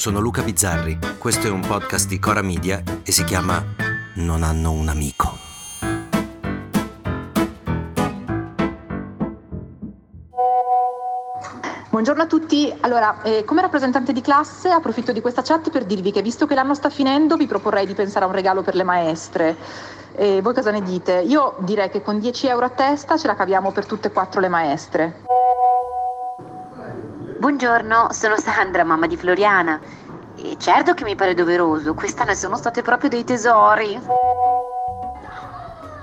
sono Luca Bizzarri, questo è un podcast di Cora Media e si chiama Non hanno un amico. Buongiorno a tutti, allora eh, come rappresentante di classe approfitto di questa chat per dirvi che visto che l'anno sta finendo vi proporrei di pensare a un regalo per le maestre. Eh, voi cosa ne dite? Io direi che con 10 euro a testa ce la caviamo per tutte e quattro le maestre. Buongiorno, sono Sandra, mamma di Floriana. E certo che mi pare doveroso, quest'anno sono state proprio dei tesori.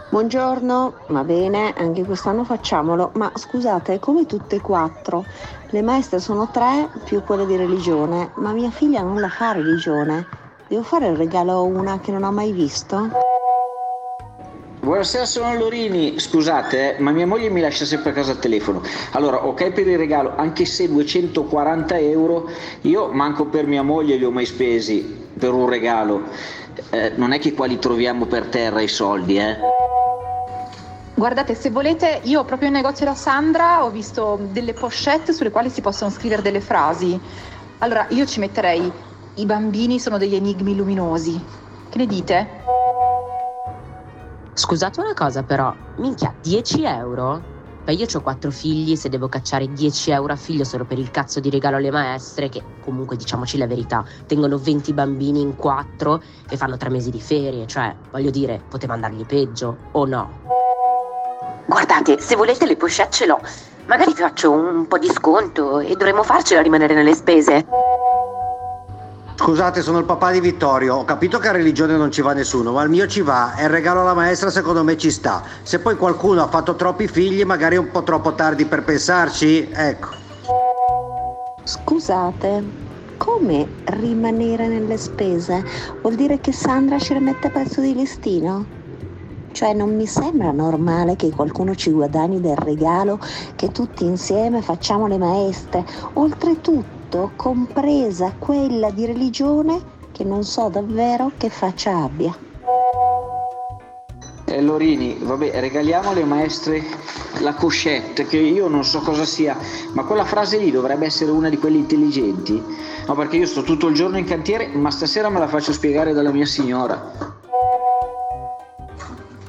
Buongiorno, va bene, anche quest'anno facciamolo, ma scusate, come tutte e quattro? Le maestre sono tre più quelle di religione, ma mia figlia non la fa religione. Devo fare il regalo a una che non ho mai visto? Buonasera, sono Lorini. Scusate, eh, ma mia moglie mi lascia sempre a casa il telefono. Allora, ok per il regalo, anche se 240 euro, io manco per mia moglie li ho mai spesi per un regalo. Eh, non è che qua li troviamo per terra i soldi, eh? Guardate, se volete, io proprio in negozio da Sandra ho visto delle pochette sulle quali si possono scrivere delle frasi. Allora, io ci metterei i bambini sono degli enigmi luminosi. Che ne dite? Scusate una cosa però, minchia, 10 euro? Beh, io ho quattro figli, se devo cacciare 10 euro a figlio solo per il cazzo di regalo alle maestre, che comunque diciamoci la verità, tengono 20 bambini in quattro e fanno tre mesi di ferie, cioè, voglio dire, poteva andargli peggio, o no? Guardate, se volete le pochette ce l'ho. Magari vi faccio un po' di sconto e dovremmo farcela rimanere nelle spese. Scusate, sono il papà di Vittorio. Ho capito che a religione non ci va nessuno, ma il mio ci va e il regalo alla maestra secondo me ci sta. Se poi qualcuno ha fatto troppi figli, magari è un po' troppo tardi per pensarci, ecco. Scusate, come rimanere nelle spese? Vuol dire che Sandra ci rimette a pezzo di listino? Cioè non mi sembra normale che qualcuno ci guadagni del regalo che tutti insieme facciamo le maestre. Oltretutto tutto, compresa quella di religione che non so davvero che faccia abbia. Eh, Lorini, vabbè, regaliamo alle maestre la coscette, che io non so cosa sia, ma quella frase lì dovrebbe essere una di quelle intelligenti. No, perché io sto tutto il giorno in cantiere, ma stasera me la faccio spiegare dalla mia signora.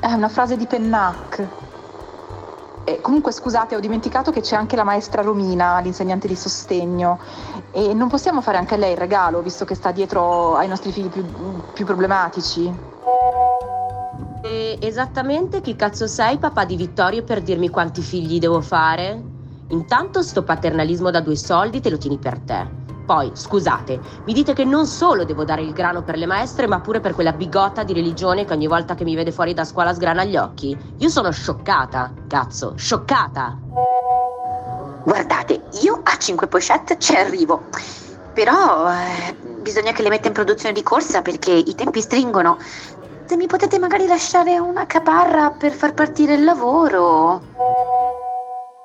È una frase di Pennac. E comunque scusate, ho dimenticato che c'è anche la maestra Romina, l'insegnante di sostegno, e non possiamo fare anche a lei il regalo, visto che sta dietro ai nostri figli più, più problematici. E esattamente chi cazzo sei, papà di Vittorio, per dirmi quanti figli devo fare? Intanto sto paternalismo da due soldi te lo tieni per te. Poi, scusate, mi dite che non solo devo dare il grano per le maestre, ma pure per quella bigotta di religione che ogni volta che mi vede fuori da scuola sgrana gli occhi. Io sono scioccata, cazzo, scioccata. Guardate, io a 5 pochette ci arrivo. Però eh, bisogna che le metta in produzione di corsa perché i tempi stringono. Se mi potete magari lasciare una caparra per far partire il lavoro.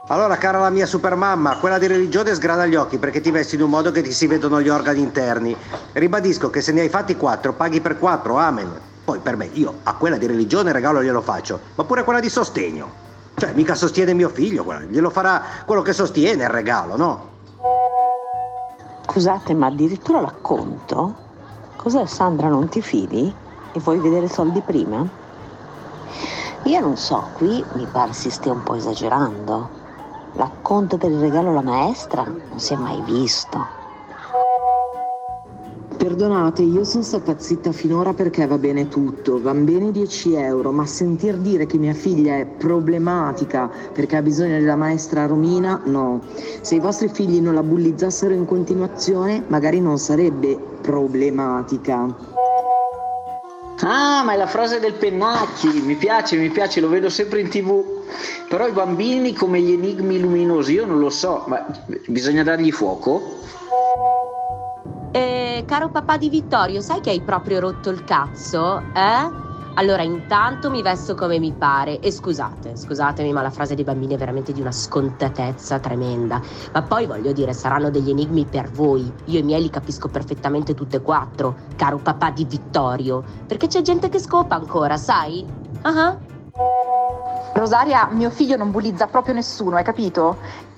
Allora, cara la mia supermamma, quella di religione sgrana gli occhi perché ti vesti in un modo che ti si vedono gli organi interni. Ribadisco che se ne hai fatti quattro, paghi per quattro, amen. Poi per me, io a quella di religione il regalo glielo faccio, ma pure quella di sostegno. Cioè, mica sostiene mio figlio, glielo farà quello che sostiene il regalo, no? Scusate, ma addirittura l'acconto? Cos'è Sandra, non ti fidi? E vuoi vedere soldi prima? Io non so, qui mi pare si stia un po' esagerando. L'acconto per il regalo alla maestra non si è mai visto. Perdonate, io sono stata zitta finora perché va bene tutto, van bene 10 euro, ma sentir dire che mia figlia è problematica perché ha bisogno della maestra Romina, no. Se i vostri figli non la bullizzassero in continuazione, magari non sarebbe problematica. Ah, ma è la frase del Pennacchi, mi piace, mi piace, lo vedo sempre in tv. Però i bambini come gli enigmi luminosi, io non lo so, ma bisogna dargli fuoco? Eh, caro papà di Vittorio, sai che hai proprio rotto il cazzo? Eh? Allora, intanto mi vesto come mi pare. E scusate, scusatemi, ma la frase dei bambini è veramente di una scontatezza tremenda. Ma poi voglio dire, saranno degli enigmi per voi. Io e i miei li capisco perfettamente tutte e quattro, caro papà di Vittorio. Perché c'è gente che scopa ancora, sai? Ah uh-huh. Rosaria, mio figlio non bullizza proprio nessuno, hai capito?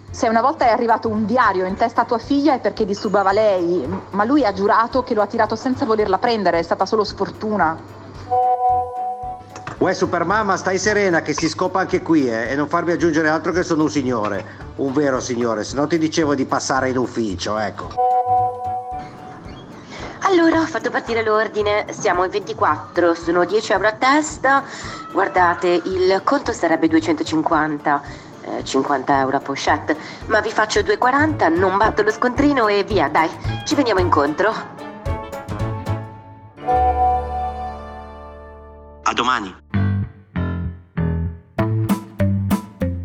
Se una volta è arrivato un diario in testa a tua figlia è perché disturbava lei, ma lui ha giurato che lo ha tirato senza volerla prendere, è stata solo sfortuna. Uè Supermamma, stai serena che si scopa anche qui eh, e non farmi aggiungere altro che sono un signore, un vero signore, se no ti dicevo di passare in ufficio, ecco. Allora ho fatto partire l'ordine, siamo in 24, sono 10 euro a testa, guardate il conto sarebbe 250. 50 euro a pochette, ma vi faccio 2,40, non batto lo scontrino e via, dai, ci veniamo incontro. A domani.